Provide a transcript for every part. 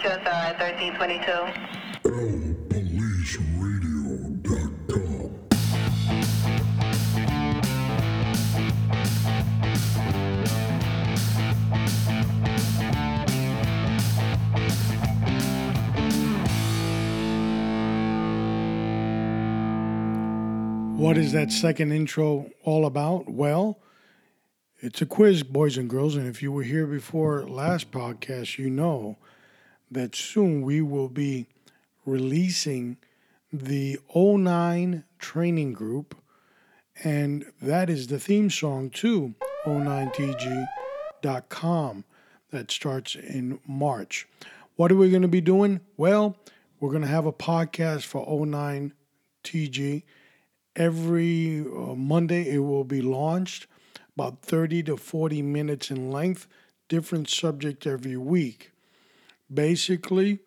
223 1322. Uh, what is that second intro all about? Well, it's a quiz, boys and girls. And if you were here before last podcast, you know that soon we will be releasing the 09 training group. And that is the theme song to 09tg.com that starts in March. What are we going to be doing? Well, we're going to have a podcast for 09TG every uh, Monday it will be launched, about 30 to 40 minutes in length, different subject every week. Basically,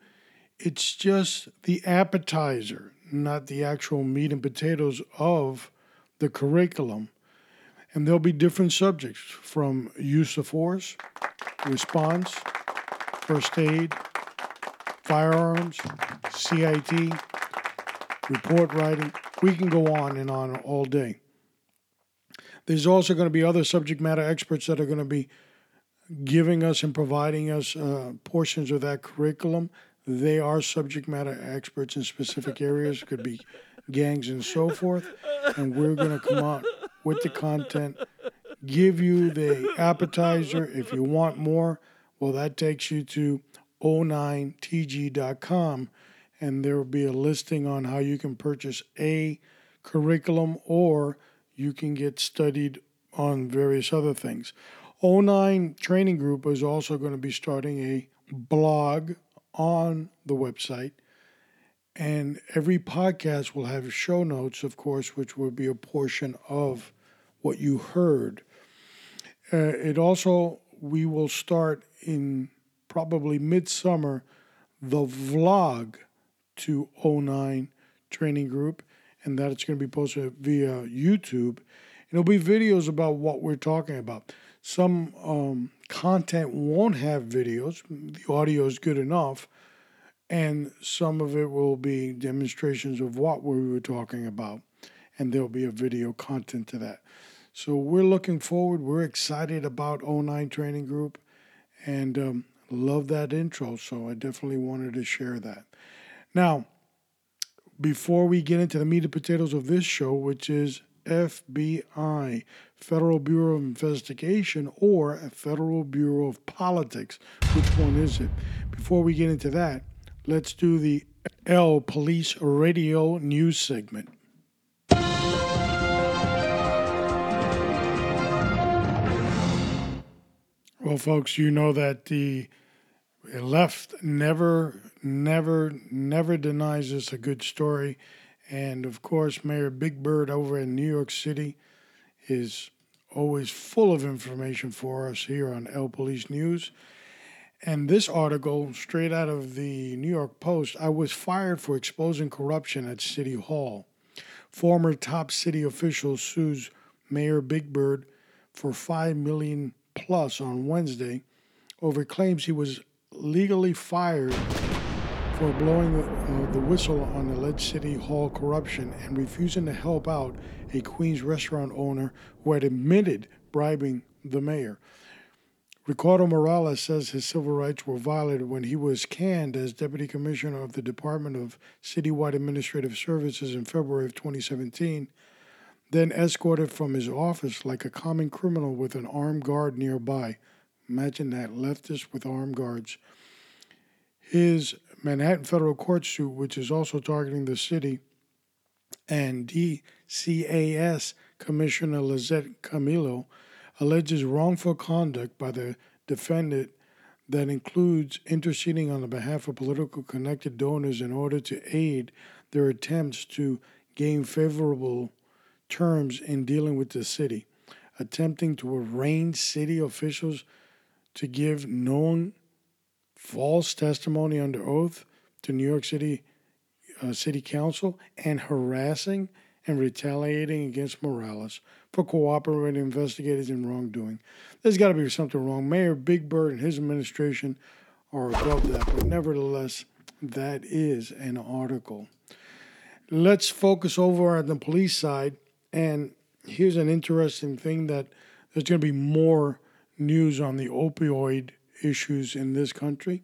it's just the appetizer, not the actual meat and potatoes of the curriculum. And there'll be different subjects from use of force, response, first aid, firearms, CIT, report writing. We can go on and on all day. There's also going to be other subject matter experts that are going to be giving us and providing us uh, portions of that curriculum. They are subject matter experts in specific areas, could be gangs and so forth. And we're going to come out with the content, give you the appetizer. If you want more, well, that takes you to 09tg.com and there will be a listing on how you can purchase a curriculum or you can get studied on various other things. 09 Training Group is also going to be starting a blog on the website. And every podcast will have show notes, of course, which will be a portion of what you heard. Uh, it also, we will start in probably midsummer the vlog to 09 training group, and that it's going to be posted via YouTube. And it'll be videos about what we're talking about. Some um, content won't have videos, the audio is good enough, and some of it will be demonstrations of what we were talking about, and there'll be a video content to that. So we're looking forward, we're excited about 09 Training Group, and um, love that intro, so I definitely wanted to share that. Now, before we get into the meat and potatoes of this show, which is FBI, Federal Bureau of Investigation, or a Federal Bureau of Politics, which one is it? Before we get into that, let's do the L Police Radio News segment. Well, folks, you know that the left never, never, never denies us a good story. And of course, Mayor Big Bird over in New York City is always full of information for us here on L Police News. And this article, straight out of the New York Post, I was fired for exposing corruption at City Hall. Former top city official sues Mayor Big Bird for five million plus on Wednesday over claims he was legally fired for blowing the, uh, the whistle on alleged City Hall corruption and refusing to help out a Queens restaurant owner who had admitted bribing the mayor. Ricardo Morales says his civil rights were violated when he was canned as deputy commissioner of the Department of Citywide Administrative Services in February of 2017, then escorted from his office like a common criminal with an armed guard nearby. Imagine that, leftist with armed guards. His Manhattan federal court suit, which is also targeting the city, and DCAS Commissioner Lisette Camilo alleges wrongful conduct by the defendant that includes interceding on the behalf of political connected donors in order to aid their attempts to gain favorable terms in dealing with the city, attempting to arrange city officials to give known false testimony under oath to New York City uh, City Council and harassing and retaliating against Morales for cooperating investigators in wrongdoing. There's got to be something wrong. Mayor Big Bird and his administration are above that, but nevertheless, that is an article. Let's focus over on the police side. And here's an interesting thing that there's going to be more news on the opioid issues in this country.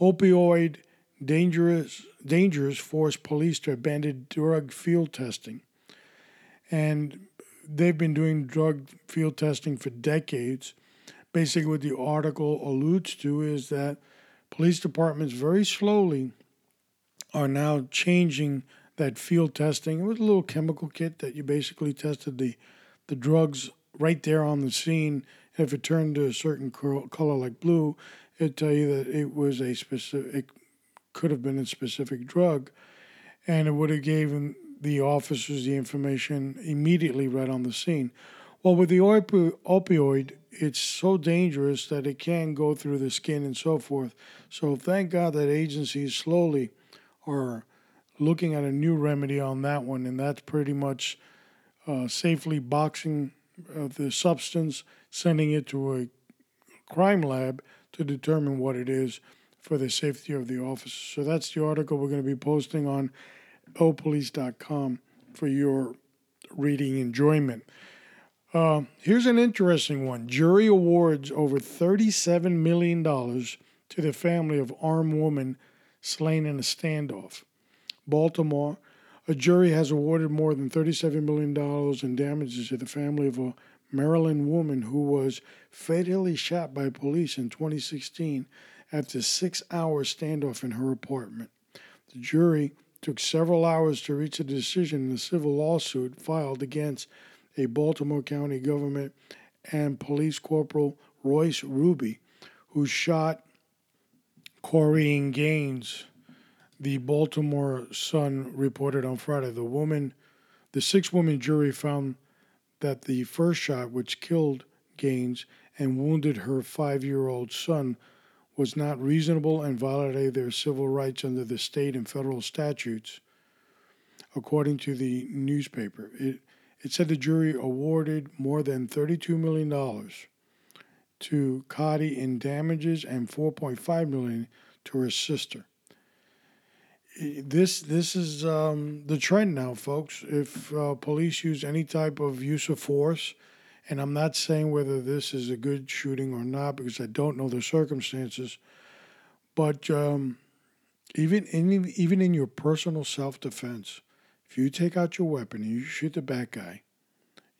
Opioid dangerous dangers force police to abandon drug field testing. And they've been doing drug field testing for decades. Basically, what the article alludes to is that police departments very slowly are now changing that field testing. It was a little chemical kit that you basically tested the, the drugs right there on the scene. If it turned to a certain color like blue, it'd tell you that it was a specific, it could have been a specific drug, and it would have given the officers the information immediately right on the scene. Well, with the opi- opioid, it's so dangerous that it can go through the skin and so forth. So thank God that agencies slowly are looking at a new remedy on that one, and that's pretty much uh, safely boxing uh, the substance, sending it to a crime lab to determine what it is for the safety of the officers. So that's the article we're going to be posting on opolice.com for your reading enjoyment. Uh, here's an interesting one. Jury awards over $37 million to the family of armed woman slain in a standoff. Baltimore, a jury has awarded more than $37 million in damages to the family of a Maryland woman who was fatally shot by police in 2016 after a six hour standoff in her apartment. The jury took several hours to reach a decision in the civil lawsuit filed against a Baltimore County government and police corporal Royce Ruby, who shot Korryn Gaines the Baltimore Sun reported on Friday the woman, the six woman jury found that the first shot, which killed Gaines and wounded her five year old son, was not reasonable and violated their civil rights under the state and federal statutes, according to the newspaper. It, it said the jury awarded more than $32 million to Kodi in damages and 4.5 million to her sister this this is um, the trend now, folks. If uh, police use any type of use of force, and I'm not saying whether this is a good shooting or not because I don't know the circumstances, but um, even in even in your personal self defense, if you take out your weapon and you shoot the bad guy,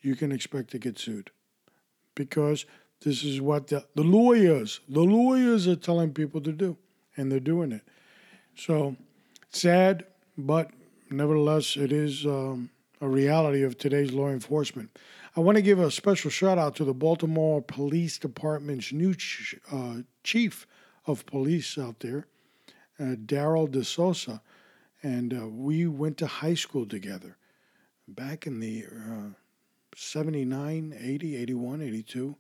you can expect to get sued, because this is what the, the lawyers the lawyers are telling people to do, and they're doing it. So Sad, but nevertheless, it is um, a reality of today's law enforcement. I want to give a special shout out to the Baltimore Police Department's new ch- uh, chief of police out there, uh, Darryl De Sousa. And uh, we went to high school together back in the uh, 79, 80, 81, 82.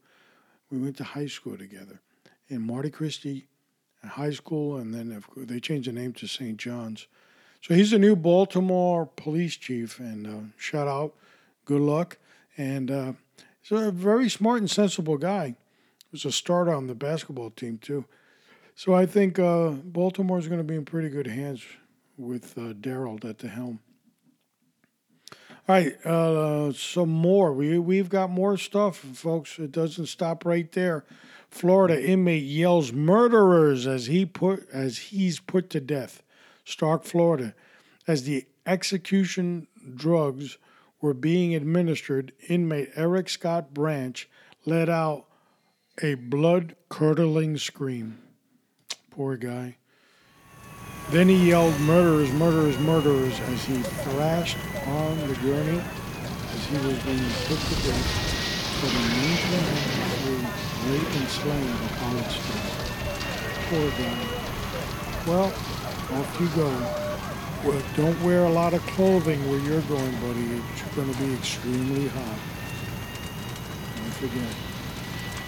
We went to high school together in Marty Christie high school, and then they changed the name to St. John's. So he's the new Baltimore police chief, and uh, shout out, good luck. And uh, he's a very smart and sensible guy. He was a starter on the basketball team, too. So I think uh, Baltimore is going to be in pretty good hands with uh, Darryl at the helm. All right, uh, some more. We we've got more stuff, folks. It doesn't stop right there. Florida inmate yells murderers as he put as he's put to death. Starke, Florida, as the execution drugs were being administered, inmate Eric Scott Branch let out a blood-curdling scream. Poor guy. Then he yelled, Murderers, murderers, murderers, as he thrashed on the gurney as he was being put to death for the means rape and slaying of a college student. Poor guy. Well, off you go. Well, don't wear a lot of clothing where you're going, buddy. It's going to be extremely hot. Don't forget.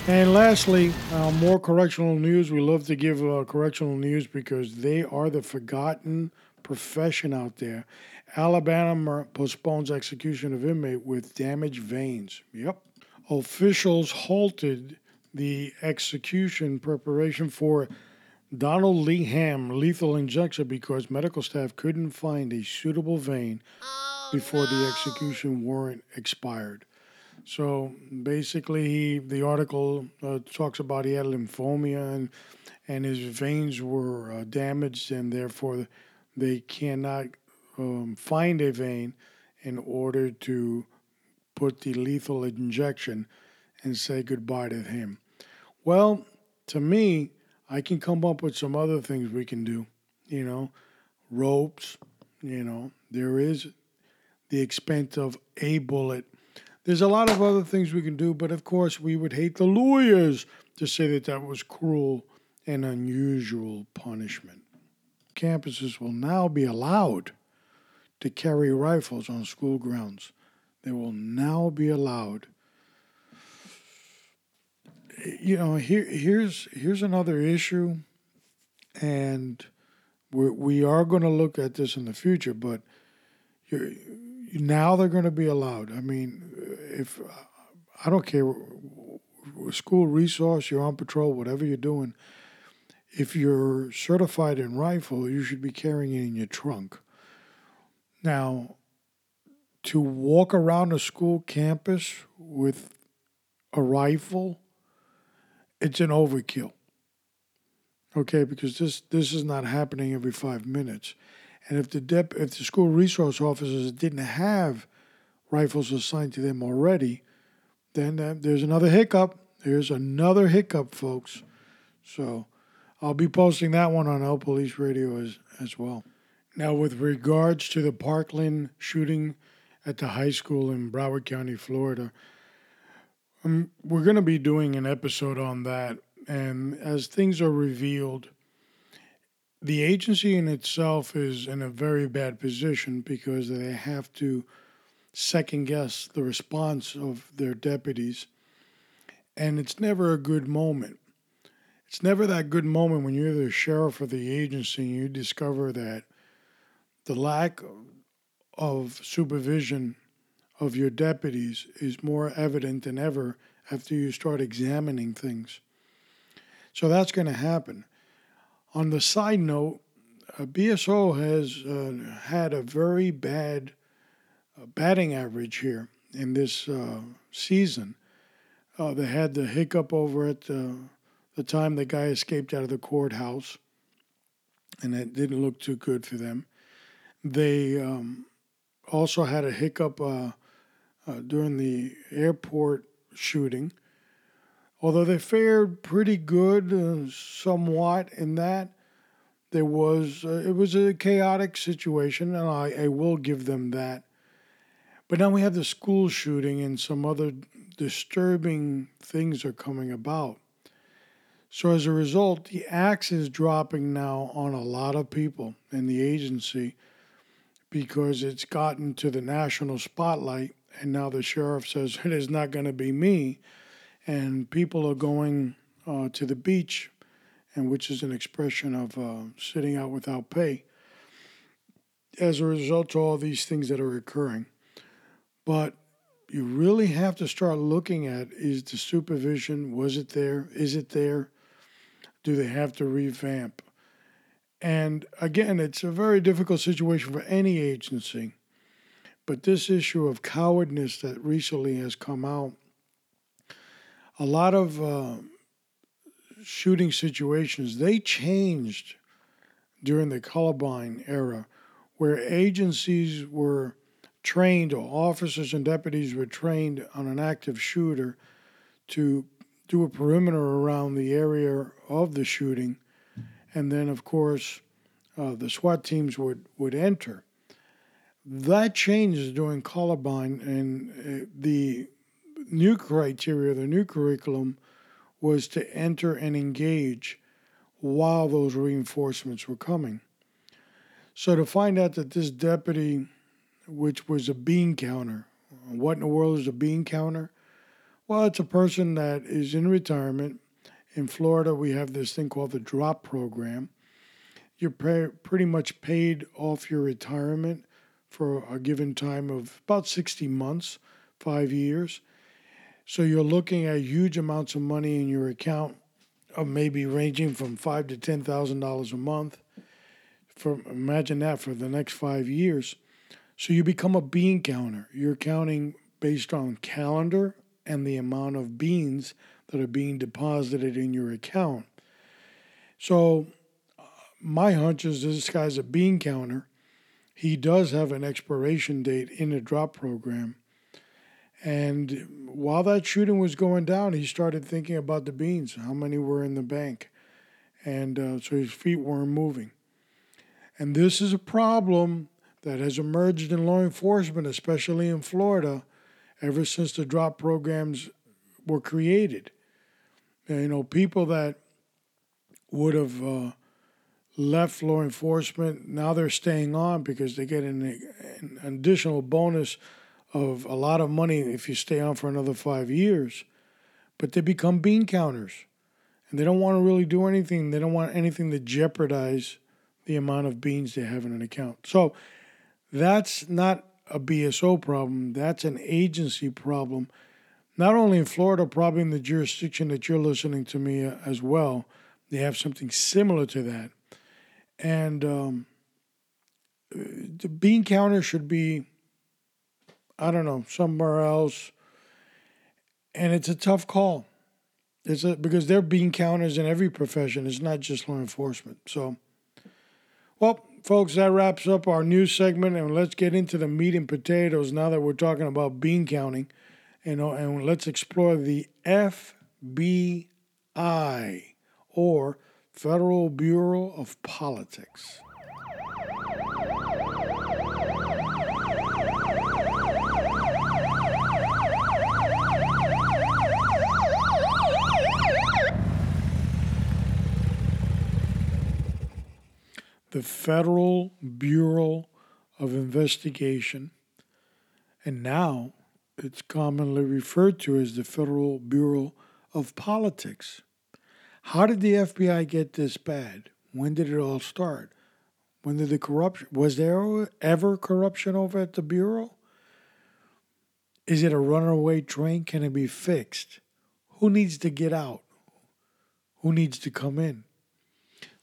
And lastly, uh, more correctional news. We love to give uh, correctional news because they are the forgotten profession out there. Alabama postpones execution of inmate with damaged veins. Yep. Officials halted the execution preparation for Donald Lee Hamm lethal injection because medical staff couldn't find a suitable vein before the execution warrant expired. So basically, he, the article uh, talks about he had lymphoma and and his veins were uh, damaged, and therefore they cannot um, find a vein in order to put the lethal injection and say goodbye to him. Well, to me, I can come up with some other things we can do. You know, ropes. You know, there is the expense of a bullet. There's a lot of other things we can do, but of course, we would hate the lawyers to say that that was cruel and unusual punishment. Campuses will now be allowed to carry rifles on school grounds. They will now be allowed. You know, here here's here's another issue, and we're, we are going to look at this in the future. But now they're going to be allowed. I mean, if uh, I don't care, school resource, you're on patrol, whatever you're doing. If you're certified in rifle, you should be carrying it in your trunk. Now, to walk around a school campus with a rifle, it's an overkill. Okay, because this this is not happening every five minutes, and if the dep- if the school resource officers didn't have rifles assigned to them already, then uh, there's another hiccup. There's another hiccup, folks. So I'll be posting that one on El Police Radio as as well. Now, with regards to the Parkland shooting at the high school in Broward County, Florida. Um, we're going to be doing an episode on that. And as things are revealed, the agency in itself is in a very bad position because they have to second guess the response of their deputies. And it's never a good moment. It's never that good moment when you're the sheriff of the agency and you discover that the lack of supervision of your deputies is more evident than ever after you start examining things. So that's going to happen. On the side note, uh, BSO has uh, had a very bad batting average here in this uh, season. Uh, they had the hiccup over at the time the guy escaped out of the courthouse, and it didn't look too good for them. They um, also had a hiccup uh, uh, during the airport shooting. Although they fared pretty good, uh, somewhat in that there was uh, it was a chaotic situation, and I, I will give them that. But now we have the school shooting, and some other disturbing things are coming about. So as a result, the axe is dropping now on a lot of people in the agency because it's gotten to the national spotlight, and now the sheriff says it is not going to be me, and people are going uh, to the beach, and which is an expression of uh, sitting out without pay. As a result of all these things that are occurring, but you really have to start looking at is the supervision was it there is it there do they have to revamp and again, it's a very difficult situation for any agency. But this issue of cowardness that recently has come out, a lot of uh, shooting situations, they changed during the Columbine era, where agencies were trained, or officers and deputies were trained on an active shooter to do a perimeter around the area of the shooting and then of course uh, the SWAT teams would would enter. That changed during Columbine, and uh, the new criteria, the new curriculum, was to enter and engage while those reinforcements were coming. So to find out that this deputy, which was a bean counter, what in the world is a bean counter? Well, it's a person that is in retirement in Florida, we have this thing called the drop program. You're pre- pretty much paid off your retirement for a given time of about 60 months, five years. So you're looking at huge amounts of money in your account of maybe ranging from five to ten thousand dollars a month. For imagine that for the next five years. So you become a bean counter. You're counting based on calendar and the amount of beans that are being deposited in your account. So my hunch is this guy's a bean counter. He does have an expiration date in the drop program. And while that shooting was going down, he started thinking about the beans, how many were in the bank. And uh, so his feet weren't moving. And this is a problem that has emerged in law enforcement, especially in Florida, ever since the drop programs were created. And, you know, people that would have uh, left law enforcement, now they're staying on because they get an, an additional bonus of a lot of money if you stay on for another five years. But they become bean counters. And they don't want to really do anything. They don't want anything to jeopardize the amount of beans they have in an account. So that's not a BSO problem, that's an agency problem. Not only in Florida, probably in the jurisdiction that you're listening to me uh, as well, they have something similar to that. And um, the bean counter should be, I don't know, somewhere else. And it's a tough call. It's a, because there are bean counters in every profession. It's not just law enforcement. So, well, folks, that wraps up our news segment, and let's get into the meat and potatoes now that we're talking about bean counting. Know, and let's explore the FBI or Federal Bureau of Politics. The Federal Bureau of Investigation, and now it's commonly referred to as the Federal Bureau of Politics. How did the FBI get this bad? When did it all start? When did the corruption? Was there ever corruption over at the Bureau? Is it a runaway train? Can it be fixed? Who needs to get out? Who needs to come in?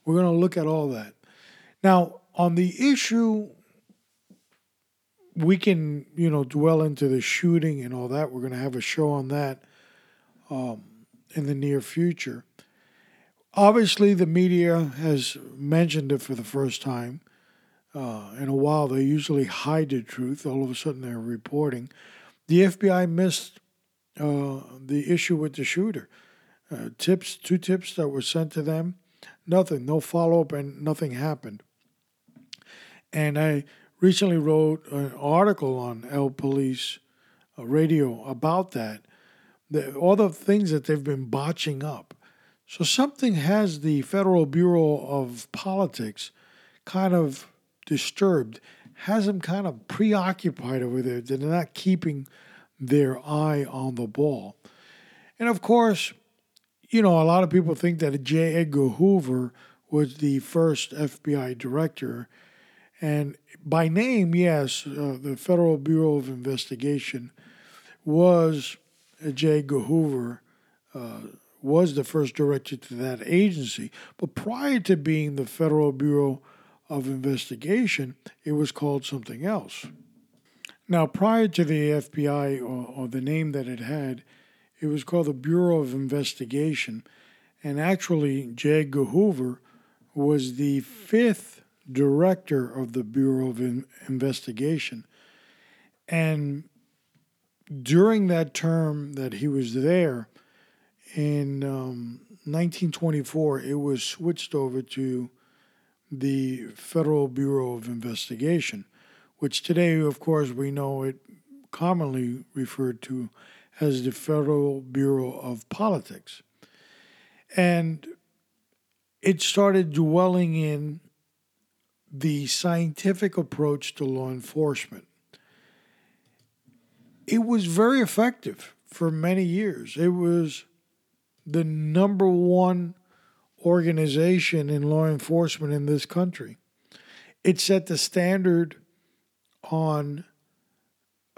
We're going to look at all that. Now, on the issue, we can, you know, dwell into the shooting and all that. We're going to have a show on that um, in the near future. Obviously, the media has mentioned it for the first time uh, in a while. They usually hide the truth. All of a sudden, they're reporting. The FBI missed uh, the issue with the shooter. Uh, tips, two tips that were sent to them, nothing, no follow up, and nothing happened. And I recently wrote an article on El Police uh, Radio about that, the, all the things that they've been botching up. So something has the Federal Bureau of Politics kind of disturbed, has them kind of preoccupied over there. They're not keeping their eye on the ball. And of course, you know, a lot of people think that J. Edgar Hoover was the first FBI director and by name, yes, uh, the Federal Bureau of Investigation was uh, J. Hoover, uh, was the first director to that agency. But prior to being the Federal Bureau of Investigation, it was called something else. Now, prior to the FBI or, or the name that it had, it was called the Bureau of Investigation. And actually, J. Edgar Hoover was the fifth director of the Bureau of In- Investigation. And during that term that he was there, in um, 1924, it was switched over to the Federal Bureau of Investigation, which today, of course, we know it commonly referred to as the Federal Bureau of Politics. And it started dwelling in the scientific approach to law enforcement. It was very effective for many years. It was the number one organization in law enforcement in this country. It set the standard on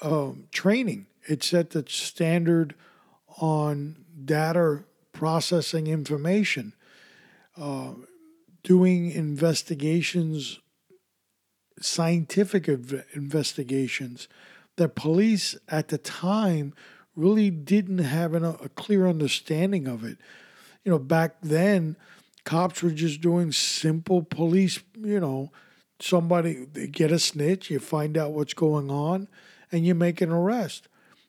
um, training, it set the standard on data processing information, uh, doing investigations, scientific inv- investigations that police at the time really didn't have an, a clear understanding of it. You know, back then, cops were just doing simple police, you know, somebody get a snitch, you find out what's going on, and you make an arrest.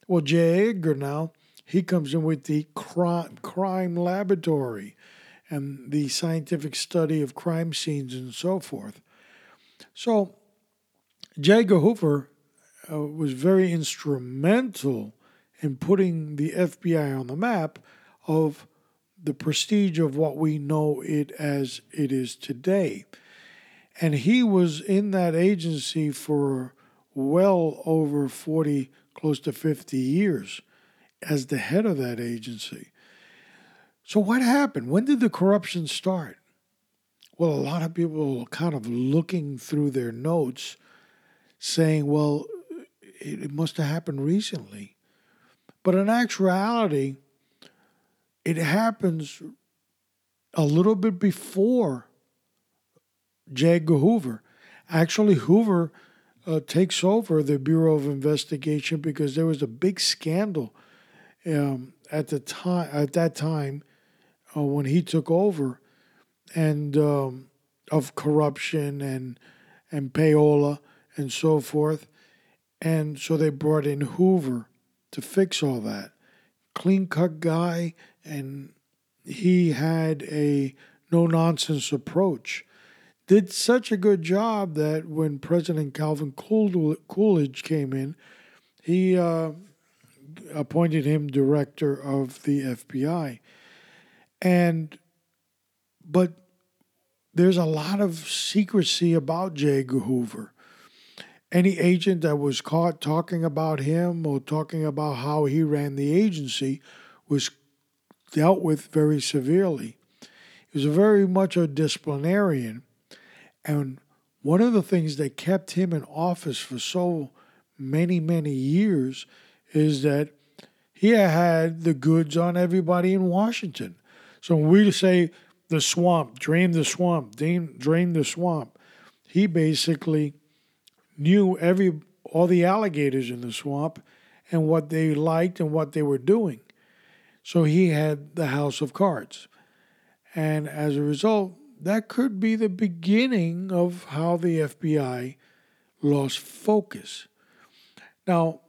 Well, J. Edgar now, he comes in with the crime, crime laboratory and the scientific study of crime scenes and so forth. So, J. Edgar Hoover uh, was very instrumental in putting the FBI on the map of the prestige of what we know it as it is today. And he was in that agency for well over 40, close to 50 years as the head of that agency. So, what happened? When did the corruption start? Well, a lot of people kind of looking through their notes saying, well, it, must have happened recently. But in actuality, it happens a little bit before J. Edgar Hoover. Actually, Hoover uh, takes over the Bureau of Investigation because there was a big scandal um, at the time. At that time, uh, when he took over, and um, of corruption and and payola and so forth, and so they brought in Hoover to fix all that. Clean cut guy, and he had a no nonsense approach. Did such a good job that when President Calvin Coolidge came in, he uh, appointed him director of the FBI. And, but there's a lot of secrecy about J. Hoover any agent that was caught talking about him or talking about how he ran the agency was dealt with very severely. He was very much a disciplinarian. And one of the things that kept him in office for so many, many years is that he had the goods on everybody in Washington. So when we say the swamp, drain the swamp, drain, drain the swamp, he basically knew every all the alligators in the swamp and what they liked and what they were doing. So he had the house of cards. And as a result, that could be the beginning of how the FBI lost focus. Now,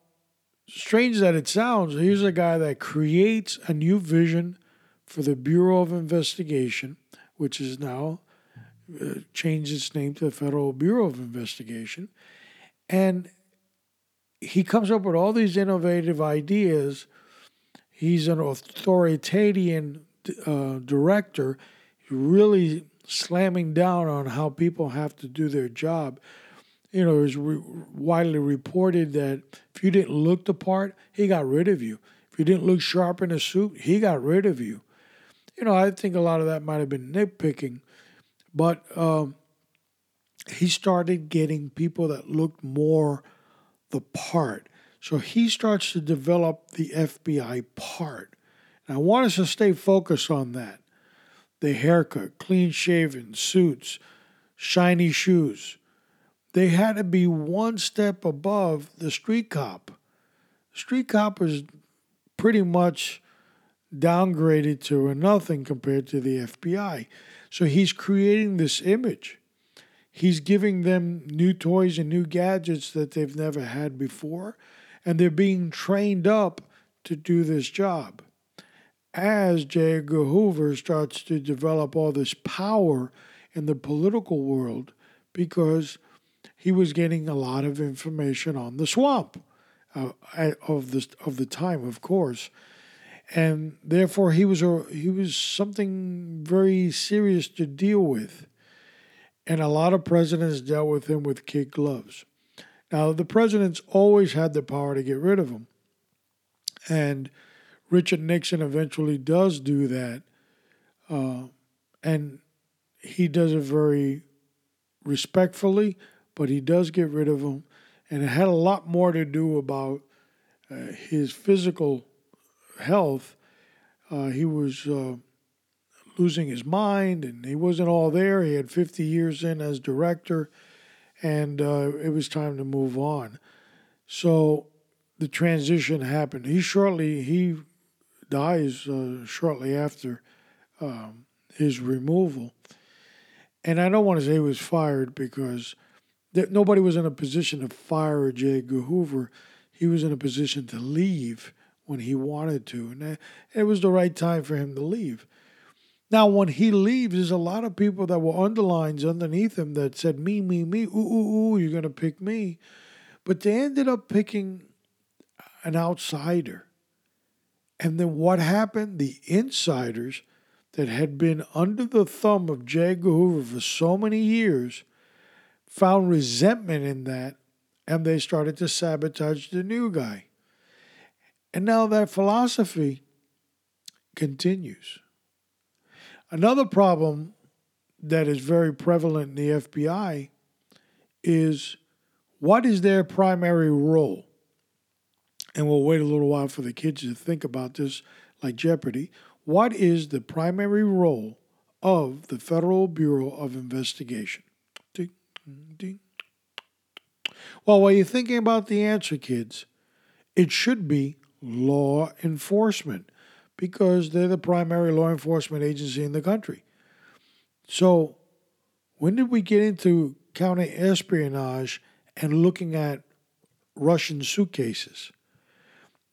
strange that it sounds, here's a guy that creates a new vision for the Bureau of Investigation, which is now uh, changed its name to the Federal Bureau of Investigation. And he comes up with all these innovative ideas. He's an authoritarian uh, director, really slamming down on how people have to do their job. You know, it was re- widely reported that if you didn't look the part, he got rid of you. If you didn't look sharp in a suit, he got rid of you. You know, I think a lot of that might have been nitpicking, but um, he started getting people that looked more the part. So he starts to develop the FBI part. And I want us to stay focused on that. The haircut, clean shaven, suits, shiny shoes. They had to be one step above the street cop. Street cop was pretty much downgraded to a nothing compared to the FBI. So he's creating this image He's giving them new toys and new gadgets that they've never had before, and they're being trained up to do this job. As J. Edgar Hoover starts to develop all this power in the political world, because he was getting a lot of information on the swamp uh, of the of the time, of course, and therefore he was a he was something very serious to deal with and a lot of presidents dealt with him with kid gloves. Now, the presidents always had the power to get rid of him. And Richard Nixon eventually does do that. Uh, and he does it very respectfully, but he does get rid of him. And it had a lot more to do about uh, his physical health uh, he was uh, losing his mind and he wasn't all there. He had 50 years in as director, and uh, it was time to move on. So the transition happened. He shortly he dies uh, shortly after um, his removal, and I don't want to say he was fired because that nobody was in a position to fire J. Hoover. He was in a position to leave when he wanted to, and it was the right time for him to leave. Now, when he leaves, there's a lot of people that were underlines underneath him that said, me, me, me, ooh, ooh, ooh, you're going to pick me. But they ended up picking an outsider. And then what happened? The insiders that had been under the thumb of J. Hoover for so many years found resentment in that and they started to sabotage the new guy. And now that philosophy continues. Another problem that is very prevalent in the FBI is what is their primary role? And we'll wait a little while for the kids to think about this, like Jeopardy. What is the primary role of the Federal Bureau of Investigation? Ding, ding. Well, while you're thinking about the answer, kids, it should be law enforcement because they're the primary law enforcement agency in the country. So, when did we get into counter espionage and looking at Russian suitcases?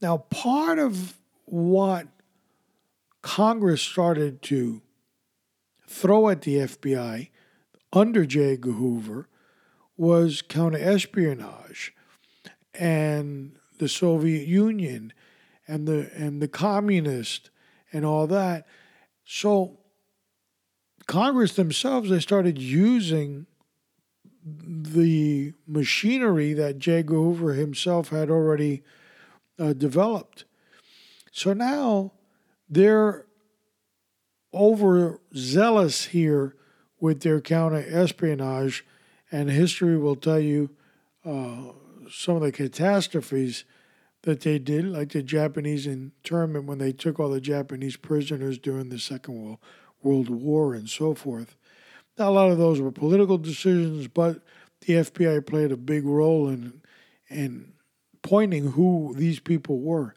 Now, part of what Congress started to throw at the FBI under J. Hoover was counter espionage and the Soviet Union and the and the communist and all that. So Congress themselves they started using the machinery that J. Edgar Hoover himself had already uh, developed. So now they're overzealous here with their counter espionage, and history will tell you uh, some of the catastrophes that they did, like the Japanese internment when they took all the Japanese prisoners during the Second World War and so forth. Now, a lot of those were political decisions, but the FBI played a big role in, in pointing who these people were.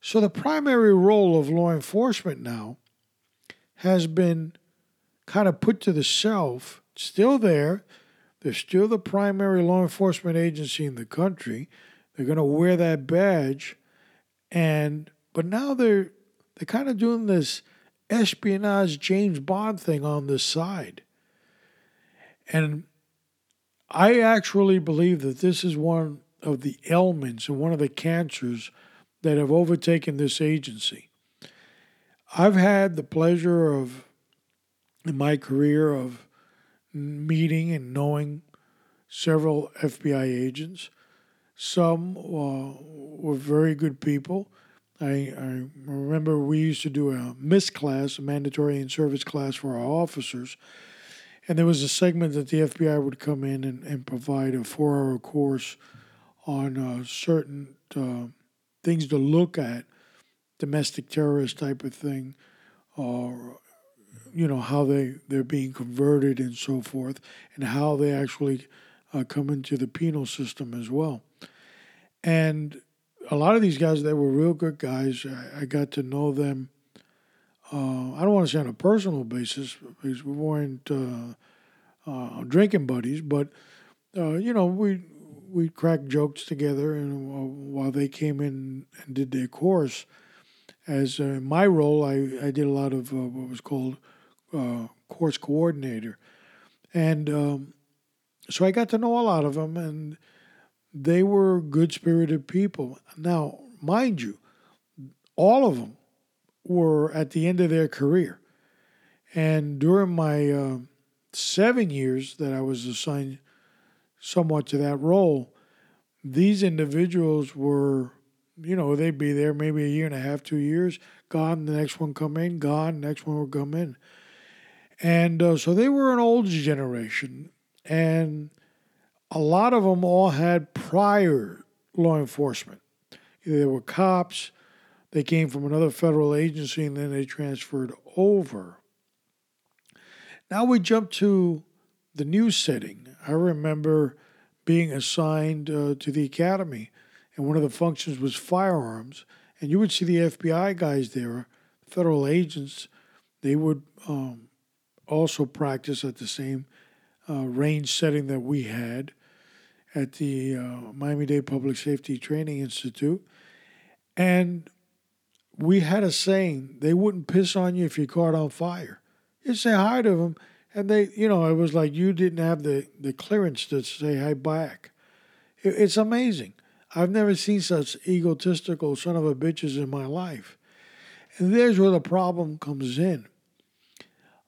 So, the primary role of law enforcement now has been kind of put to the shelf, still there. They're still the primary law enforcement agency in the country. They're going to wear that badge, and but now they're they're kind of doing this espionage James Bond thing on the side, and I actually believe that this is one of the ailments and one of the cancers that have overtaken this agency. I've had the pleasure of, in my career, of meeting and knowing several FBI agents. Some uh, were very good people. I, I remember we used to do a MISS class, a mandatory in service class for our officers. And there was a segment that the FBI would come in and, and provide a four hour course on uh, certain uh, things to look at, domestic terrorist type of thing, or you know how they they're being converted and so forth, and how they actually uh, come into the penal system as well. And a lot of these guys, they were real good guys. I, I got to know them. Uh, I don't want to say on a personal basis because we weren't uh, uh, drinking buddies, but uh, you know we we cracked jokes together, and uh, while they came in and did their course, as uh, my role, I, I did a lot of what was called course coordinator, and um, so I got to know a lot of them and they were good spirited people. Now, mind you, all of them were at the end of their career. And during my uh, seven years that I was assigned somewhat to that role, these individuals were, you know, they'd be there maybe a year and a half, two years, gone, the next one come in, gone, next one would come in. And uh, so they were an old generation. And a lot of them all had prior law enforcement. Either they were cops, They came from another federal agency and then they transferred over. Now we jump to the new setting. I remember being assigned uh, to the academy, and one of the functions was firearms. And you would see the FBI guys there, federal agents. They would um, also practice at the same uh, range setting that we had at the uh, Miami Dade Public Safety Training Institute. And we had a saying they wouldn't piss on you if you caught on fire. You say hi to them, and they, you know, it was like you didn't have the, the clearance to say hi back. It, it's amazing. I've never seen such egotistical son of a bitches in my life. And there's where the problem comes in.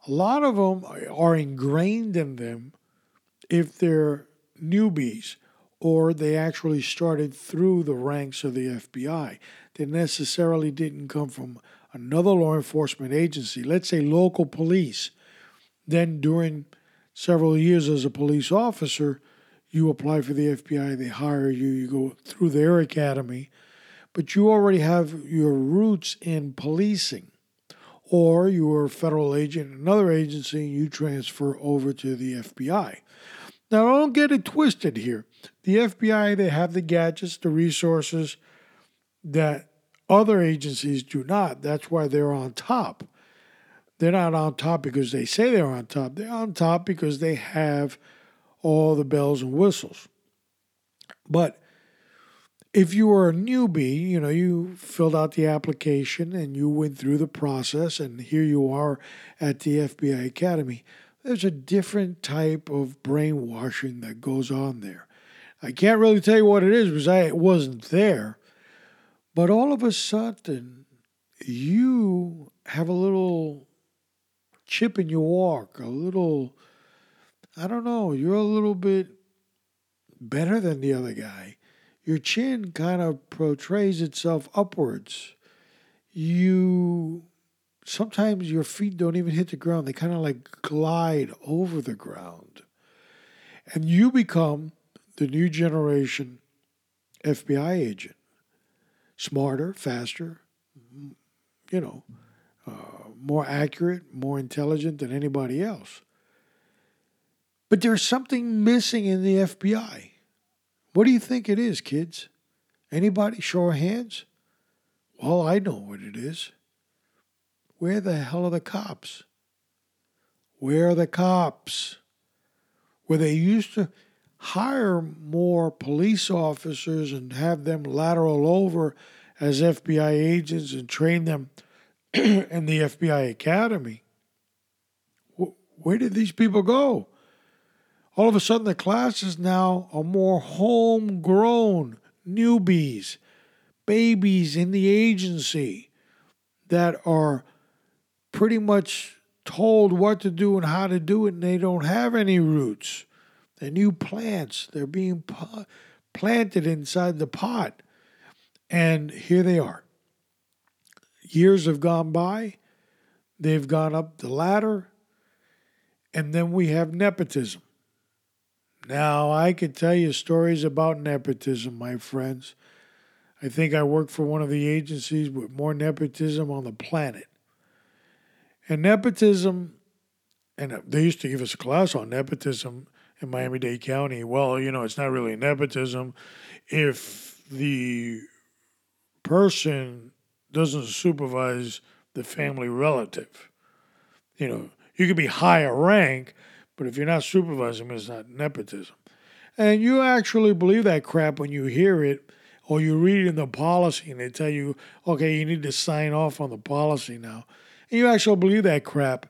A lot of them are ingrained in them if they're newbies or they actually started through the ranks of the FBI. They necessarily didn't come from another law enforcement agency, let's say local police. Then, during several years as a police officer, you apply for the FBI, they hire you, you go through their academy, but you already have your roots in policing. Or you're a federal agent in another agency and you transfer over to the FBI. Now, don't get it twisted here. The FBI, they have the gadgets, the resources that other agencies do not. That's why they're on top. They're not on top because they say they're on top. They're on top because they have all the bells and whistles. But if you were a newbie, you know, you filled out the application and you went through the process, and here you are at the FBI Academy there's a different type of brainwashing that goes on there. I can't really tell you what it is because I wasn't there. But all of a sudden, you have a little chip in your walk, a little, I don't know, you're a little bit better than the other guy. Your chin kind of portrays itself upwards. You sometimes your feet don't even hit the ground, they kind of like glide over the ground. And you become the new generation FBI agent. Smarter, faster, you know, uh, more accurate, more intelligent than anybody else. But there's something missing in the FBI. What do you think it is, kids? Anybody show hands? Well, I know what it is. Where the hell are the cops? Where are the cops? Where they used to hire more police officers and have them lateral over as FBI agents and train them in the FBI Academy. Where did these people go? All of a sudden, the classes now are more homegrown newbies, babies in the agency that are pretty much told what to do and how to do it, and they don't have any roots. They're new plants. They're being planted inside the pot. And here they are. Years have gone by, they've gone up the ladder, and then we have nepotism. Now, I could tell you stories about nepotism, my friends. I think I work for one of the agencies with more nepotism on the planet. And nepotism, and they used to give us a class on nepotism in Miami Dade County. Well, you know, it's not really nepotism if the person doesn't supervise the family relative. You know, you could be higher rank, but if you're not supervising, it's not nepotism. And you actually believe that crap when you hear it or you read it in the policy and they tell you, okay, you need to sign off on the policy now and you actually believe that crap.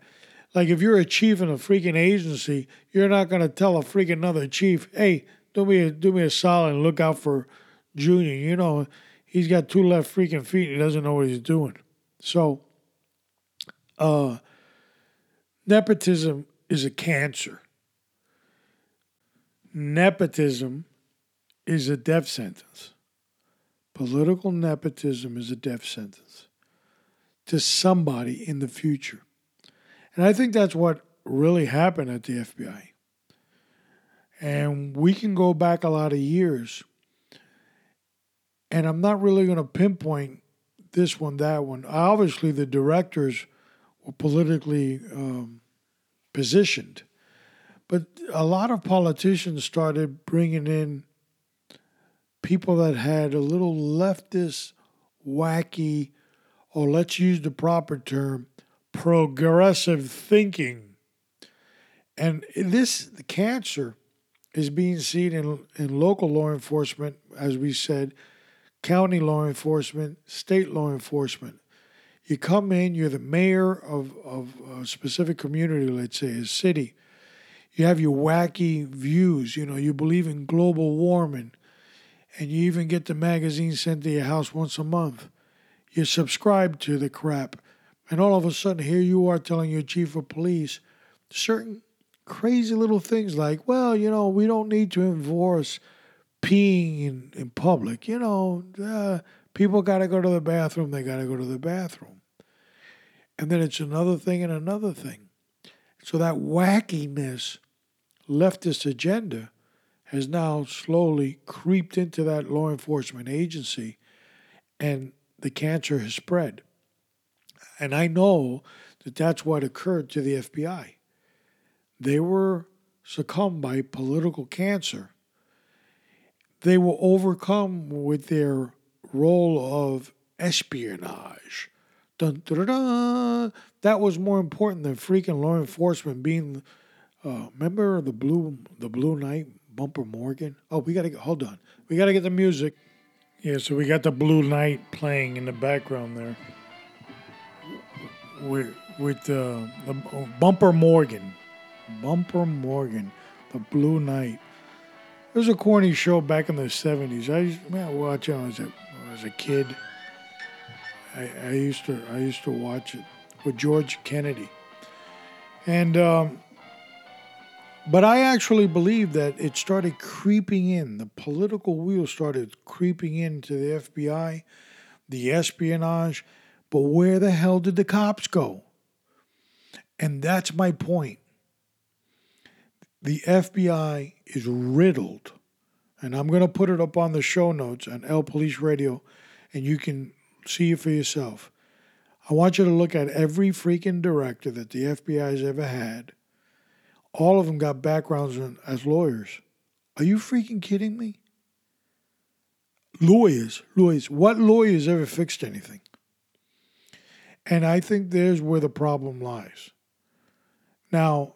Like if you're a chief in a freaking agency, you're not gonna tell a freaking another chief, "Hey, do me a, do me a solid and look out for Junior." You know, he's got two left freaking feet. And he doesn't know what he's doing. So, uh, nepotism is a cancer. Nepotism is a death sentence. Political nepotism is a death sentence to somebody in the future. And I think that's what really happened at the FBI. And we can go back a lot of years. And I'm not really going to pinpoint this one, that one. Obviously, the directors were politically um, positioned, but a lot of politicians started bringing in people that had a little leftist, wacky, or let's use the proper term, progressive thinking. And this cancer is being seen in, in local law enforcement, as we said, county law enforcement, state law enforcement. You come in, you're the mayor of, of a specific community, let's say a city. You have your wacky views, you know, you believe in global warming, and you even get the magazine sent to your house once a month. You subscribe to the crap, and all of a sudden, here you are telling your chief of police certain crazy little things like, well, you know, we don't need to enforce peeing in, in public. You know, uh, people got to go to the bathroom, they got to go to the bathroom. And then it's another thing and another thing. So that wackiness, leftist agenda, has now slowly creeped into that law enforcement agency, and the cancer has spread. And I know that that's what occurred to the FBI. They were succumbed by political cancer. They were overcome with their role of espionage. Dun, dun, dun. That was more important than freaking law enforcement being. Uh, remember the blue the blue knight bumper Morgan? Oh, we gotta get hold on. We gotta get the music. Yeah, so we got the blue knight playing in the background there. With with uh, the bumper Morgan. Bumper Morgan, the Blue Knight. It was a corny show back in the 70s. I used to watch it as a, as a kid. I, I, used to I used to watch it with George Kennedy. And um, but I actually believe that it started creeping in. The political wheel started creeping into the FBI, the espionage. But where the hell did the cops go? And that's my point the FBI is riddled, and I'm going to put it up on the show notes on El Police Radio, and you can see it for yourself. I want you to look at every freaking director that the FBI has ever had. All of them got backgrounds in, as lawyers. Are you freaking kidding me? Lawyers, lawyers. What lawyers ever fixed anything? And I think there's where the problem lies. Now,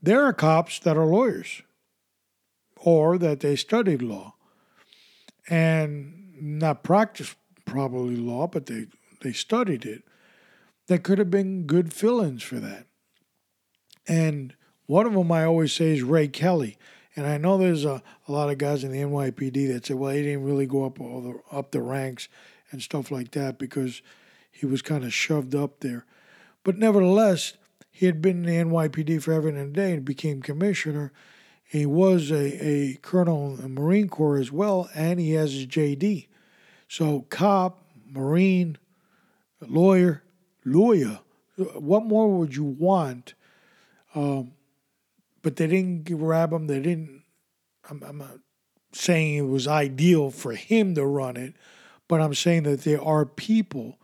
there are cops that are lawyers or that they studied law and not practiced probably law, but they, they studied it. That could have been good fill ins for that. And one of them I always say is Ray Kelly. And I know there's a, a lot of guys in the NYPD that say, well, he didn't really go up all the, up the ranks and stuff like that because he was kind of shoved up there. But nevertheless, he had been in the NYPD forever and a day and became commissioner. He was a, a colonel in the Marine Corps as well, and he has his JD. So, cop, Marine, lawyer, lawyer. What more would you want? Um, but they didn't grab him. They didn't. I'm, I'm not saying it was ideal for him to run it, but I'm saying that there are people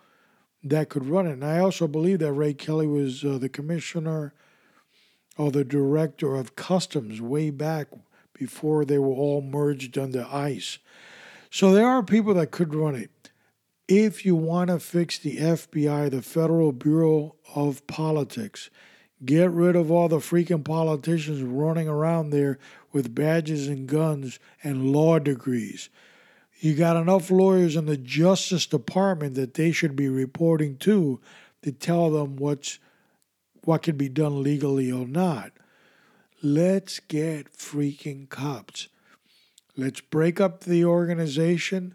that could run it. And I also believe that Ray Kelly was uh, the commissioner or the director of customs way back before they were all merged under ICE. So there are people that could run it. If you want to fix the FBI, the Federal Bureau of Politics, get rid of all the freaking politicians running around there with badges and guns and law degrees. You got enough lawyers in the Justice Department that they should be reporting to to tell them what's what can be done legally or not. Let's get freaking cops. Let's break up the organization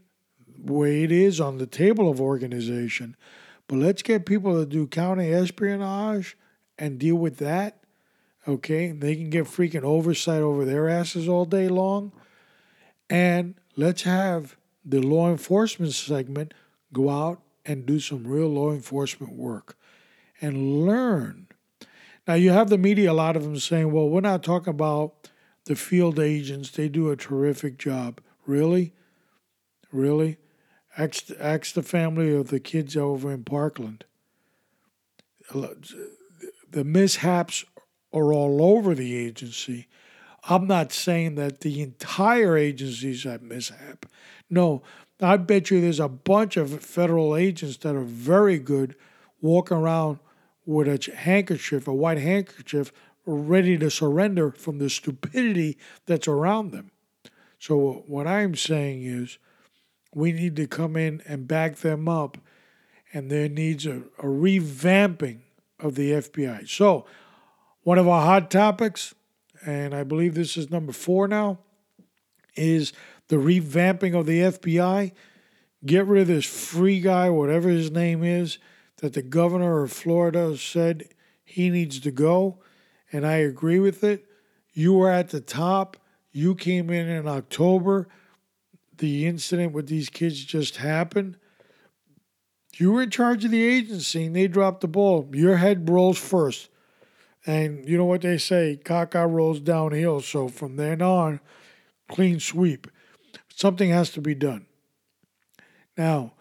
way it is on the table of organization, but let's get people to do counter espionage and deal with that. Okay, they can get freaking oversight over their asses all day long. And let's have the law enforcement segment go out and do some real law enforcement work and learn. Now, you have the media, a lot of them saying, well, we're not talking about the field agents, they do a terrific job. Really? Really? Ask, ask the family of the kids over in Parkland. The mishaps are all over the agency. I'm not saying that the entire agency's a mishap. No, I bet you there's a bunch of federal agents that are very good walking around with a handkerchief, a white handkerchief, ready to surrender from the stupidity that's around them. So, what I'm saying is, we need to come in and back them up, and there needs a, a revamping of the FBI. So, one of our hot topics, and I believe this is number four now, is the revamping of the FBI. Get rid of this free guy, whatever his name is, that the governor of Florida said he needs to go. And I agree with it. You were at the top. You came in in October. The incident with these kids just happened. You were in charge of the agency and they dropped the ball. Your head rolls first. And you know what they say, caca rolls downhill. So from then on, clean sweep. Something has to be done. Now,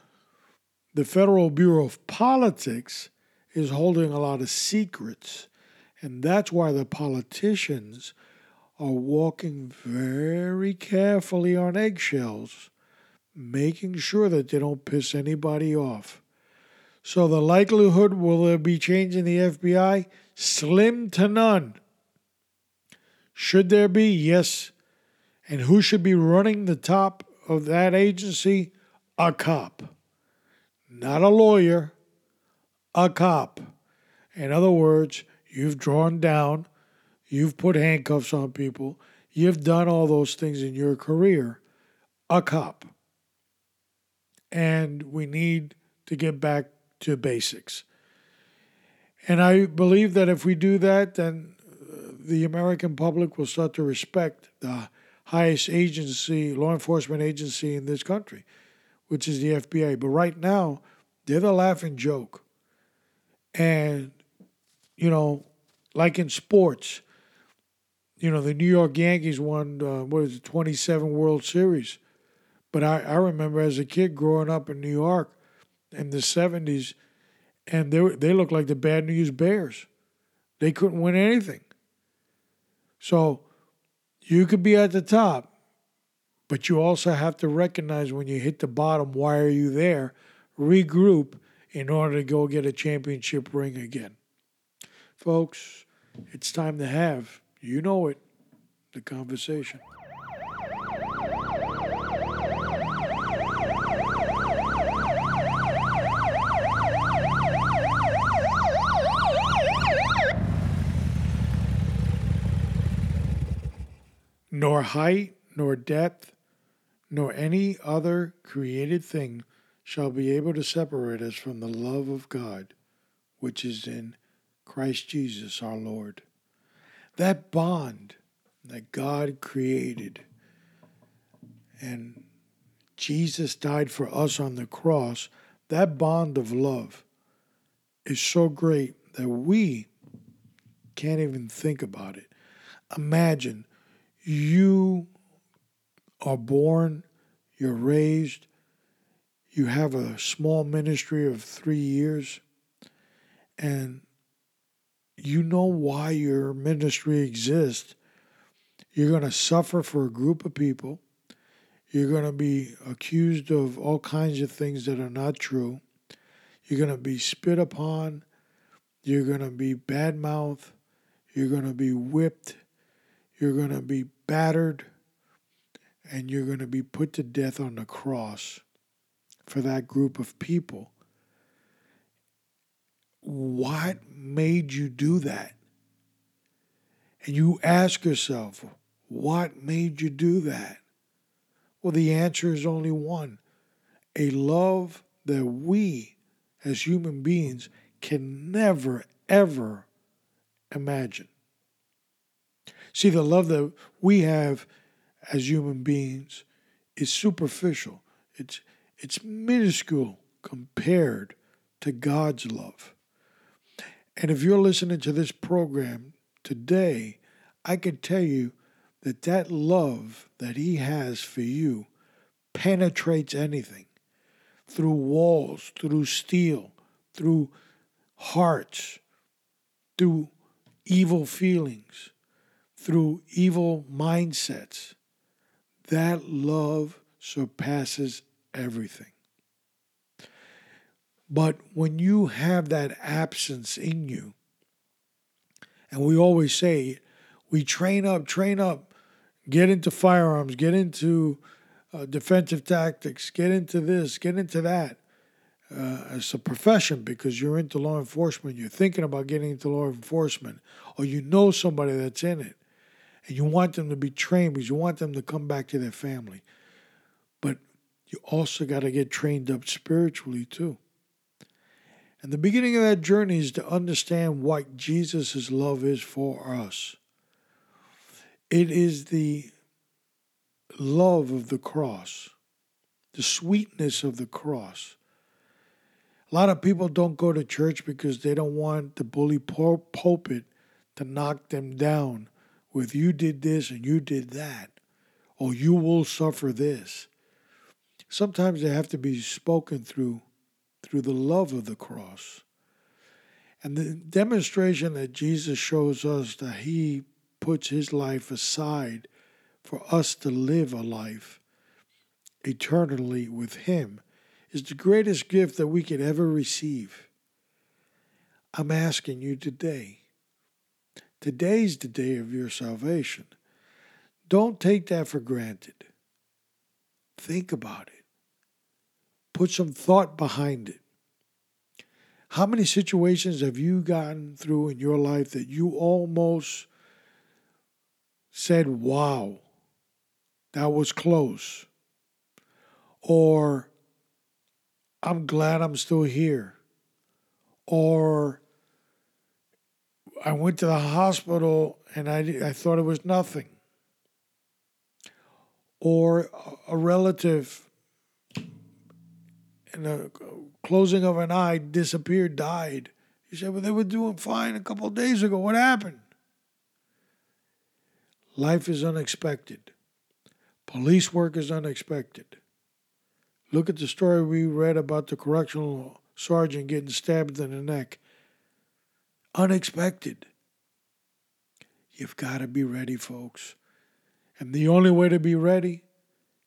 the Federal Bureau of Politics is holding a lot of secrets, and that's why the politicians are walking very carefully on eggshells, making sure that they don't piss anybody off. So, the likelihood will there be change in the FBI? Slim to none. Should there be? Yes. And who should be running the top of that agency? A cop not a lawyer, a cop. In other words, you've drawn down, you've put handcuffs on people, you've done all those things in your career, a cop. And we need to get back to basics. And I believe that if we do that, then uh, the American public will start to respect the highest agency, law enforcement agency in this country which is the FBI. But right now, they're the laughing joke. And, you know, like in sports, you know, the New York Yankees won, uh, what is it, 27 World Series. But I, I remember as a kid growing up in New York in the 70s, and they, they looked like the bad news Bears. They couldn't win anything. So you could be at the top, but you also have to recognize when you hit the bottom, why are you there? Regroup in order to go get a championship ring again. Folks, it's time to have, you know it, the conversation. Nor height, nor depth, nor any other created thing shall be able to separate us from the love of God, which is in Christ Jesus our Lord. That bond that God created and Jesus died for us on the cross, that bond of love is so great that we can't even think about it. Imagine you are born, you're raised, you have a small ministry of three years, and you know why your ministry exists. You're going to suffer for a group of people. You're going to be accused of all kinds of things that are not true. You're going to be spit upon. You're going to be bad mouthed. You're going to be whipped. You're going to be battered and you're going to be put to death on the cross for that group of people. What made you do that? And you ask yourself, what made you do that? Well, the answer is only one a love that we as human beings can never, ever imagine. See, the love that we have as human beings is superficial. It's it's minuscule compared to God's love. And if you're listening to this program today, I can tell you that that love that he has for you penetrates anything. through walls, through steel, through hearts, through evil feelings, through evil mindsets. That love surpasses everything. But when you have that absence in you, and we always say, we train up, train up, get into firearms, get into uh, defensive tactics, get into this, get into that. Uh, as a profession, because you're into law enforcement, you're thinking about getting into law enforcement, or you know somebody that's in it, and you want them to be trained because you want them to come back to their family. But you also got to get trained up spiritually too. And the beginning of that journey is to understand what Jesus' love is for us. It is the love of the cross, the sweetness of the cross. A lot of people don't go to church because they don't want the bully pulpit to knock them down with you did this and you did that, or you will suffer this. Sometimes they have to be spoken through through the love of the cross. And the demonstration that Jesus shows us that he puts his life aside for us to live a life eternally with him is the greatest gift that we could ever receive. I'm asking you today. Today's the day of your salvation. Don't take that for granted. Think about it. Put some thought behind it. How many situations have you gotten through in your life that you almost said, wow, that was close? Or, I'm glad I'm still here. Or, I went to the hospital and I, I thought it was nothing. Or a relative in the closing of an eye disappeared, died. He said, Well, they were doing fine a couple days ago. What happened? Life is unexpected. Police work is unexpected. Look at the story we read about the correctional sergeant getting stabbed in the neck. Unexpected. You've got to be ready, folks. And the only way to be ready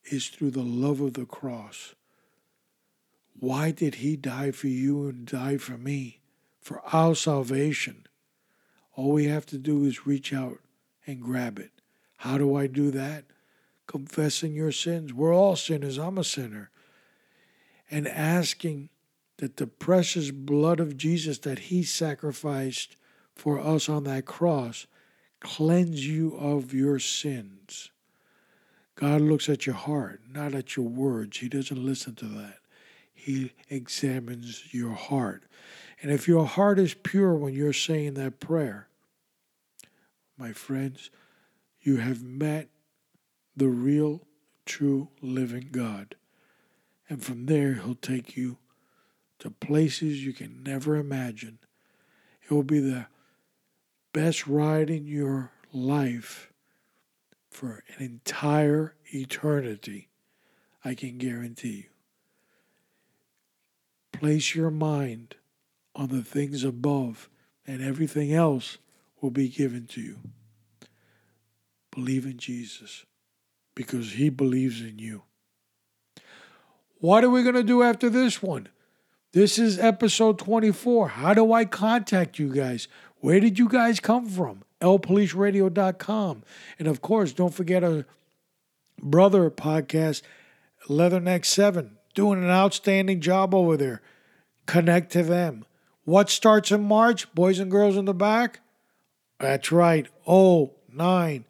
is through the love of the cross. Why did he die for you and die for me? For our salvation. All we have to do is reach out and grab it. How do I do that? Confessing your sins. We're all sinners. I'm a sinner. And asking that the precious blood of Jesus that he sacrificed for us on that cross cleanse you of your sins. God looks at your heart, not at your words. He doesn't listen to that. He examines your heart. And if your heart is pure when you're saying that prayer, my friends, you have met the real, true, living God. And from there, He'll take you to places you can never imagine. It will be the best ride in your life for an entire eternity. I can guarantee you. Place your mind on the things above, and everything else will be given to you. Believe in Jesus because he believes in you. What are we going to do after this one? This is episode 24. How do I contact you guys? Where did you guys come from? lpoliceradio.com. And of course, don't forget our brother podcast, Leatherneck 7 doing an outstanding job over there. Connect to them. What starts in March, boys and girls in the back? That's right, O9TG.com.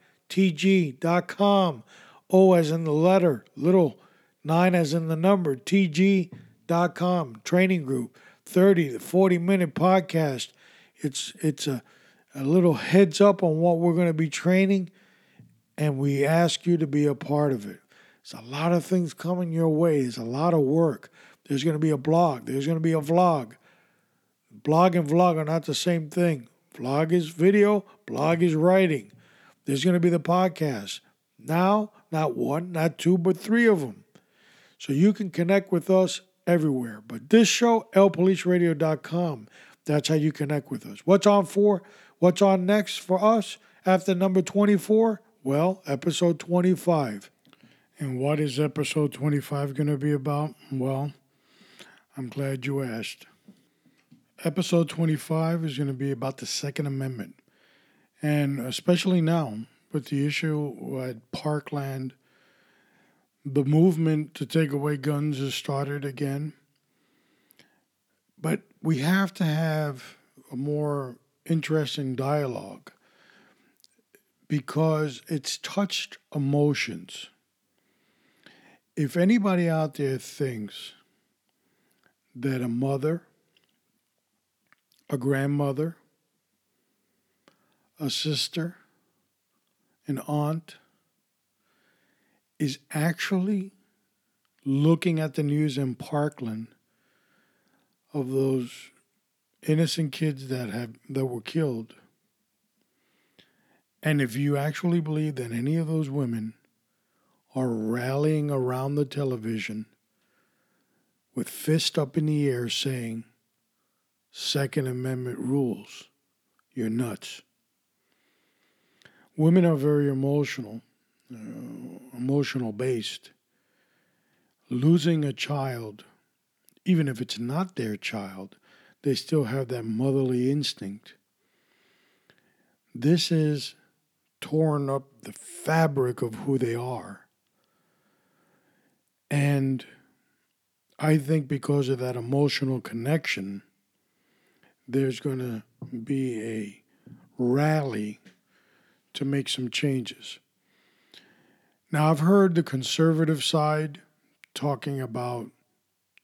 O as in the letter, little 9 as in the number, TG.com. Training group, 30 to 40 minute podcast. It's, it's a, a little heads up on what we're going to be training, and we ask you to be a part of it. It's a lot of things coming your way. There's a lot of work. There's going to be a blog. There's going to be a vlog. Blog and vlog are not the same thing. Vlog is video, blog is writing. There's going to be the podcast. Now, not one, not two, but three of them. So you can connect with us everywhere. But this show, lpoliceradio.com, that's how you connect with us. What's on for? What's on next for us after number 24? Well, episode 25. And what is episode 25 going to be about? Well, I'm glad you asked. Episode 25 is going to be about the Second Amendment. And especially now, with the issue at Parkland, the movement to take away guns has started again. But we have to have a more interesting dialogue because it's touched emotions. If anybody out there thinks that a mother, a grandmother, a sister, an aunt is actually looking at the news in Parkland of those innocent kids that have that were killed. And if you actually believe that any of those women are rallying around the television with fist up in the air saying Second Amendment rules, you're nuts. Women are very emotional, uh, emotional based. Losing a child, even if it's not their child, they still have that motherly instinct. This is torn up the fabric of who they are. And I think because of that emotional connection, there's going to be a rally to make some changes. Now, I've heard the conservative side talking about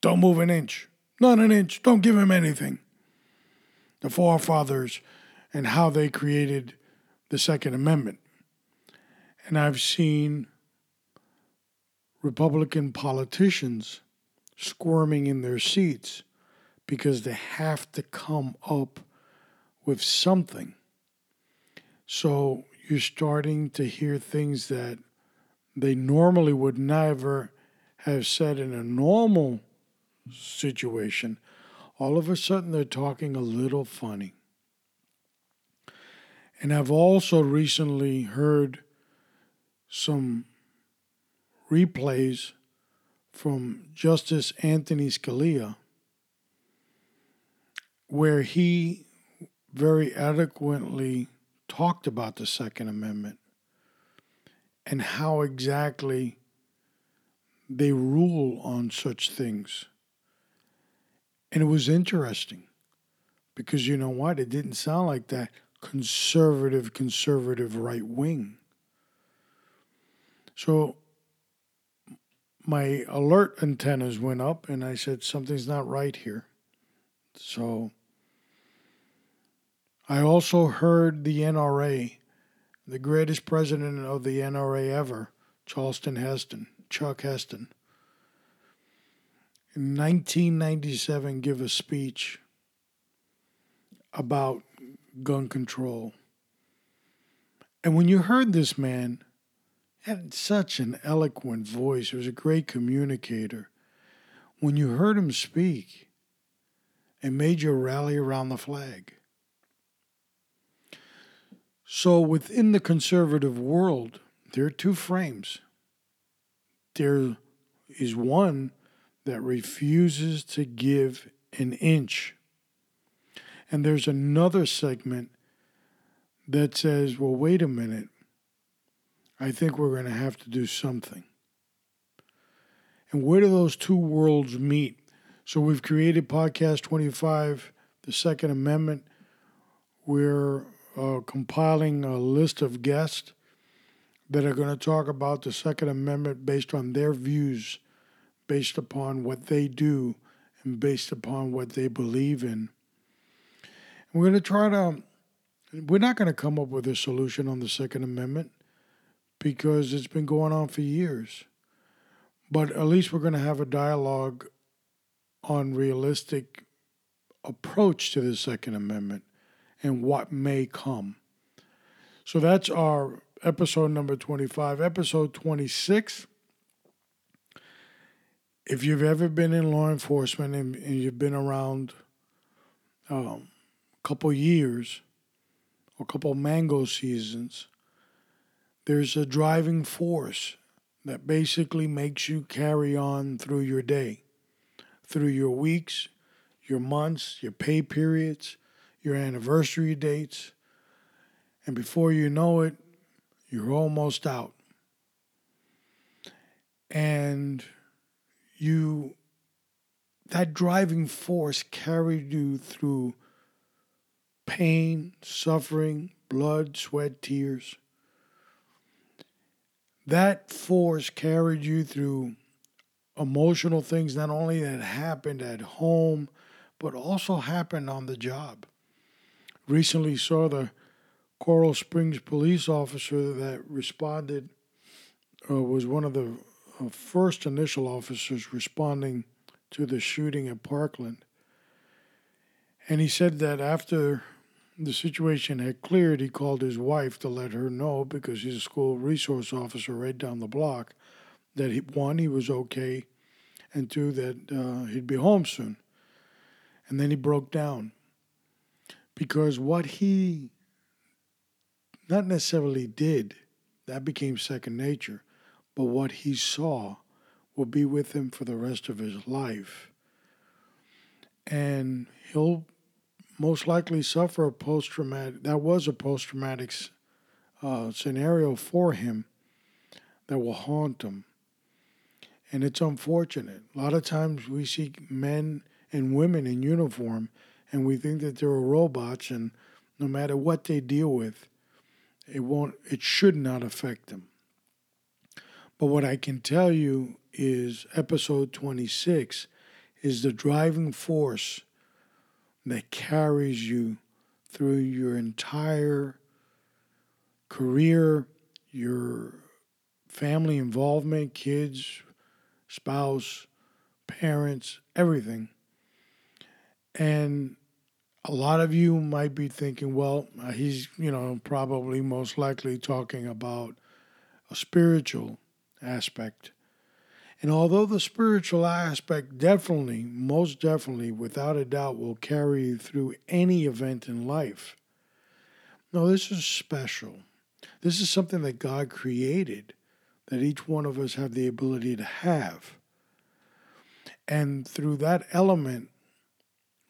don't move an inch, not an inch, don't give him anything. The forefathers and how they created the Second Amendment. And I've seen Republican politicians squirming in their seats because they have to come up with something. So you're starting to hear things that they normally would never have said in a normal situation. All of a sudden, they're talking a little funny. And I've also recently heard some replays from Justice Anthony Scalia where he very eloquently talked about the Second Amendment and how exactly they rule on such things. And it was interesting because you know what? It didn't sound like that conservative, conservative right wing. So my alert antennas went up and I said, something's not right here. So I also heard the NRA, the greatest president of the NRA ever, Charlton Heston, Chuck Heston, in 1997 give a speech about gun control. And when you heard this man, had such an eloquent voice. He was a great communicator. When you heard him speak, it made you rally around the flag. So within the conservative world, there are two frames. There is one that refuses to give an inch. And there's another segment that says, well, wait a minute. I think we're going to have to do something. And where do those two worlds meet? So we've created Podcast 25, the Second Amendment. We're uh, compiling a list of guests that are going to talk about the Second Amendment based on their views, based upon what they do, and based upon what they believe in. we're going to try to, we're not going to come up with a solution on the Second Amendment because it's been going on for years. But at least we're going to have a dialogue on realistic approach to the Second Amendment and what may come. So that's our episode number 25. Episode 26 if you've ever been in law enforcement and, and you've been around um, a couple years or a couple mango seasons, there's a driving force that basically makes you carry on through your day, through your weeks, your months, your pay periods, your anniversary dates. And before you know it, you're almost out. And you, that driving force carried you through pain, suffering, blood, sweat, tears. That force carried you through emotional things, not only that happened at home, but also happened on the job. Recently saw the Coral Springs police officer that responded, uh, was one of the uh, first initial officers responding to the shooting at Parkland. And he said that after the situation had cleared, he called his wife to let her know because he's a school resource officer right down the block that he, one, he was okay, and two, that uh, he'd be home soon. And then he broke down because what he not necessarily did, that became second nature, but what he saw will be with him for the rest of his life. And he'll most likely suffer a post traumatic, that was a post traumatic uh, scenario for him that will haunt him. And it's unfortunate. A lot of times we see men and women in uniform and we think that they're robots and no matter what they deal with, it won't it should not affect them. But what I can tell you is episode 26 is the driving force that carries you through your entire career, your family involvement, kids, spouse, parents, everything. And a lot of you might be thinking, well, uh, he's, you know, probably most likely talking about a spiritual aspect. And although the spiritual aspect definitely, most definitely, without a doubt, will carry you through any event in life, no, this is special. This is something that God created that each one of us have the ability to have. And through that element,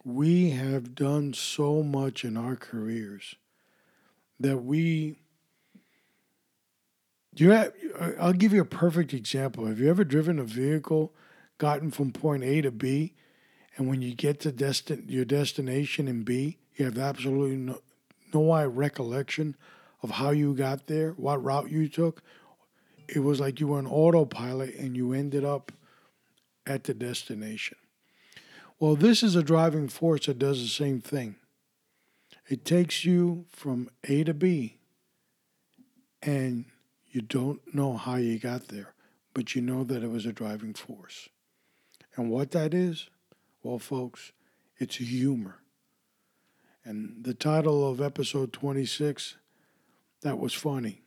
we have done so much in our careers that we you have, I'll give you a perfect example. Have you ever driven a vehicle, gotten from point A to B, and when you get to destin- your destination in B, you have absolutely no, no recollection of how you got there, what route you took? It was like you were an autopilot and you ended up at the destination. Well, this is a driving force that does the same thing. It takes you from A to B, and you don't know how you got there, but you know that it was a driving force. And what that is, well, folks, it's humor. And the title of episode 26, that was funny.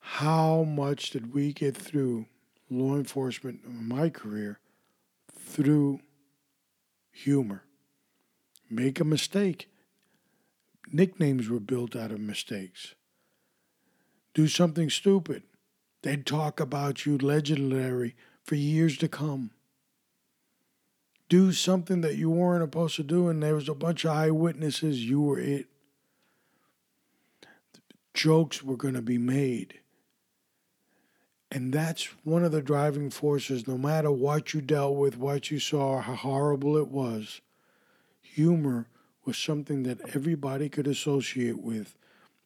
How much did we get through law enforcement in my career through humor. Make a mistake. Nicknames were built out of mistakes. Do something stupid. They'd talk about you legendary for years to come. Do something that you weren't supposed to do, and there was a bunch of eyewitnesses. You were it. Jokes were going to be made. And that's one of the driving forces, no matter what you dealt with, what you saw, how horrible it was. Humor was something that everybody could associate with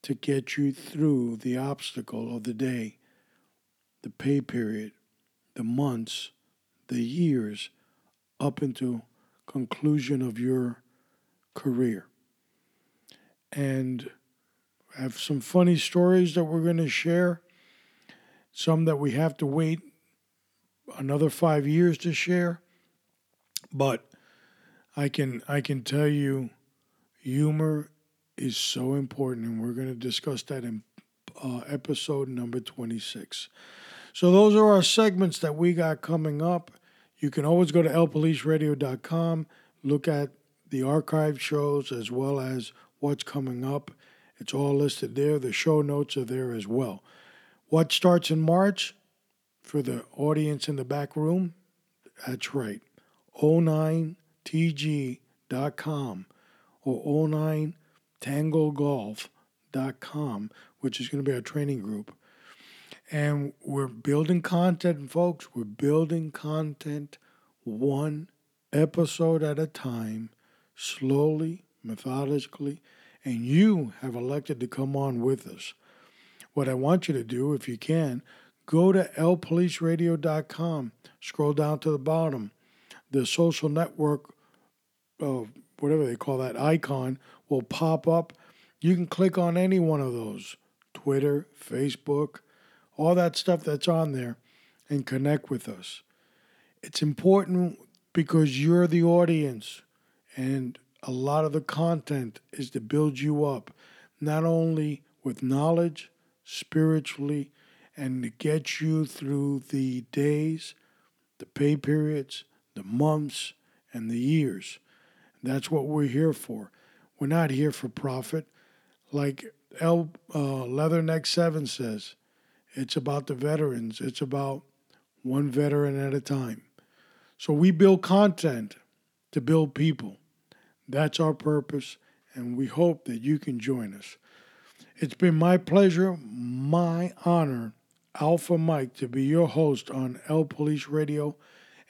to get you through the obstacle of the day, the pay period, the months, the years, up into conclusion of your career. And I have some funny stories that we're going to share some that we have to wait another five years to share. But I can I can tell you, humor is so important, and we're going to discuss that in uh, episode number twenty six. So those are our segments that we got coming up. You can always go to lpoliceradio.com, look at the archive shows as well as what's coming up. It's all listed there. The show notes are there as well. What starts in March for the audience in the back room? That's right. 09tg.com or 09tangogolf.com, which is going to be our training group. And we're building content, folks. We're building content one episode at a time, slowly, methodically, and you have elected to come on with us. What I want you to do, if you can, go to lpoliceradio.com, scroll down to the bottom. The social network, uh, whatever they call that icon, will pop up. You can click on any one of those Twitter, Facebook, all that stuff that's on there, and connect with us. It's important because you're the audience, and a lot of the content is to build you up, not only with knowledge, spiritually, and to get you through the days, the pay periods, the months, and the years. That's what we're here for. We're not here for profit. Like L uh, Leatherneck 7 says, it's about the veterans, it's about one veteran at a time. So we build content to build people. That's our purpose, and we hope that you can join us. It's been my pleasure, my honor, Alpha Mike, to be your host on L Police Radio,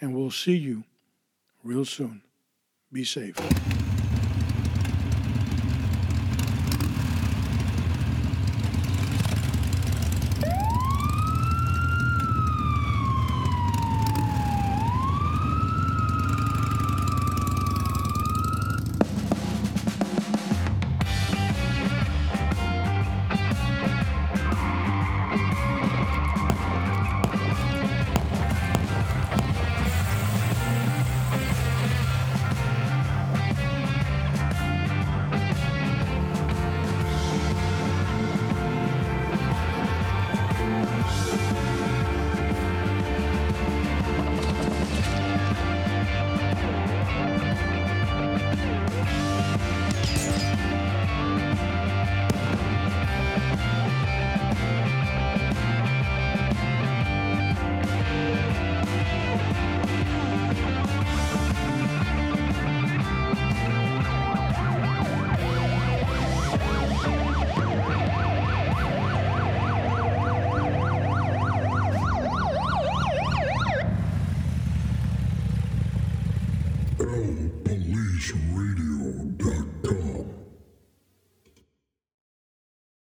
and we'll see you real soon. Be safe.